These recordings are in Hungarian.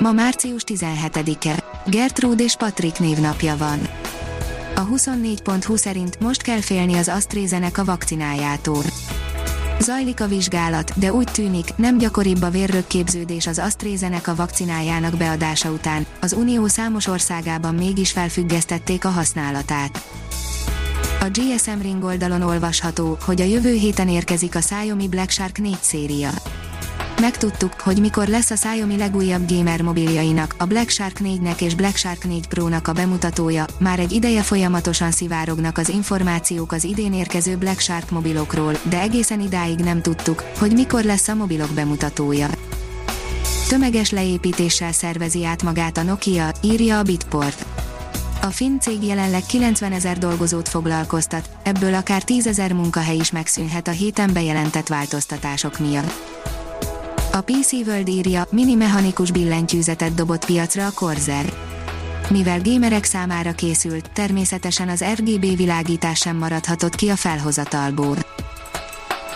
Ma március 17-e. Gertrude és Patrick névnapja van. A 24.20 szerint most kell félni az AstraZeneca vakcinájától. Zajlik a vizsgálat, de úgy tűnik, nem gyakoribb a vérrögképződés az AstraZeneca vakcinájának beadása után, az Unió számos országában mégis felfüggesztették a használatát. A GSM Ring oldalon olvasható, hogy a jövő héten érkezik a Xiaomi Black Shark 4 széria. Megtudtuk, hogy mikor lesz a Xiaomi legújabb gamer mobiljainak, a Black Shark 4-nek és Black Shark 4 Pro-nak a bemutatója, már egy ideje folyamatosan szivárognak az információk az idén érkező Black Shark mobilokról, de egészen idáig nem tudtuk, hogy mikor lesz a mobilok bemutatója. Tömeges leépítéssel szervezi át magát a Nokia, írja a Bitport. A finn cég jelenleg 90 ezer dolgozót foglalkoztat, ebből akár 10 ezer munkahely is megszűnhet a héten bejelentett változtatások miatt. A PC World írja, mini mechanikus billentyűzetet dobott piacra a Corsair. Mivel gémerek számára készült, természetesen az RGB világítás sem maradhatott ki a felhozatalból.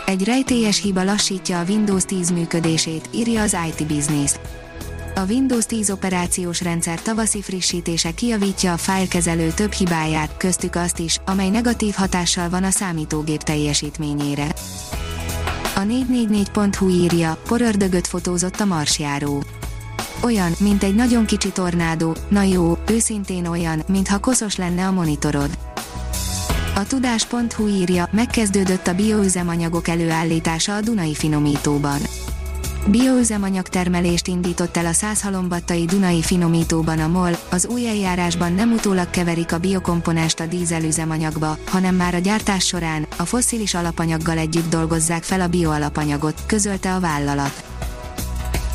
Egy rejtélyes hiba lassítja a Windows 10 működését, írja az IT Business. A Windows 10 operációs rendszer tavaszi frissítése kijavítja a fájlkezelő több hibáját, köztük azt is, amely negatív hatással van a számítógép teljesítményére. A 444.hu írja, porördögöt fotózott a marsjáró. Olyan, mint egy nagyon kicsi tornádó, na jó, őszintén olyan, mintha koszos lenne a monitorod. A tudás.hu írja, megkezdődött a bioüzemanyagok előállítása a Dunai finomítóban. Bioüzemanyag termelést indított el a százhalombattai Dunai finomítóban a MOL, az új eljárásban nem utólag keverik a biokomponást a dízelüzemanyagba, hanem már a gyártás során, a fosszilis alapanyaggal együtt dolgozzák fel a bioalapanyagot, közölte a vállalat.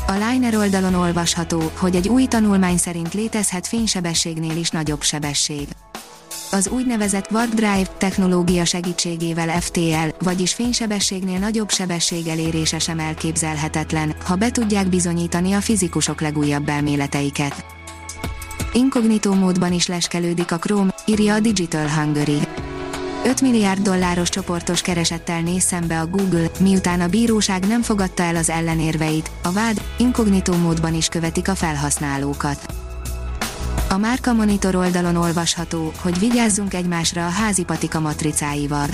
A Liner oldalon olvasható, hogy egy új tanulmány szerint létezhet fénysebességnél is nagyobb sebesség az úgynevezett Warp Drive technológia segítségével FTL, vagyis fénysebességnél nagyobb sebesség elérése sem elképzelhetetlen, ha be tudják bizonyítani a fizikusok legújabb elméleteiket. Inkognitó módban is leskelődik a Chrome, írja a Digital Hungary. 5 milliárd dolláros csoportos keresettel néz szembe a Google, miután a bíróság nem fogadta el az ellenérveit, a vád inkognitó módban is követik a felhasználókat. A Márka Monitor oldalon olvasható, hogy vigyázzunk egymásra a házi patika matricáival.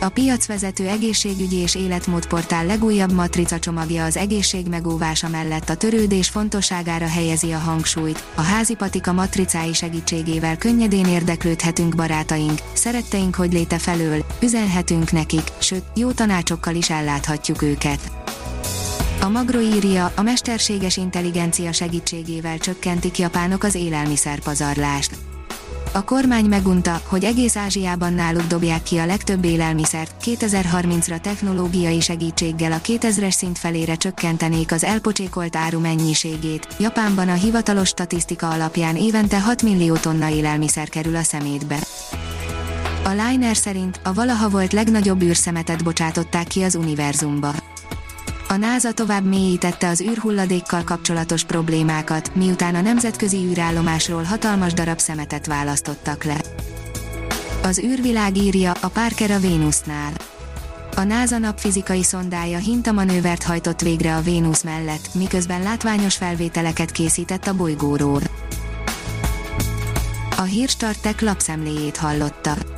A piacvezető egészségügyi és életmódportál legújabb matrica csomagja az egészség megóvása mellett a törődés fontosságára helyezi a hangsúlyt. A házi patika matricái segítségével könnyedén érdeklődhetünk barátaink, szeretteink hogy léte felől, üzenhetünk nekik, sőt, jó tanácsokkal is elláthatjuk őket. A Magro írja, a mesterséges intelligencia segítségével csökkentik japánok az élelmiszerpazarlást. A kormány megunta, hogy egész Ázsiában náluk dobják ki a legtöbb élelmiszert, 2030-ra technológiai segítséggel a 2000-es szint felére csökkentenék az elpocsékolt áru mennyiségét. Japánban a hivatalos statisztika alapján évente 6 millió tonna élelmiszer kerül a szemétbe. A Liner szerint a valaha volt legnagyobb űrszemetet bocsátották ki az univerzumba. NASA tovább mélyítette az űrhulladékkal kapcsolatos problémákat, miután a nemzetközi űrállomásról hatalmas darab szemetet választottak le. Az űrvilág írja, a Parker a Vénusznál. A NASA napfizikai szondája hintamanővert hajtott végre a Vénusz mellett, miközben látványos felvételeket készített a bolygóról. A hírstartek lapszemléjét hallotta.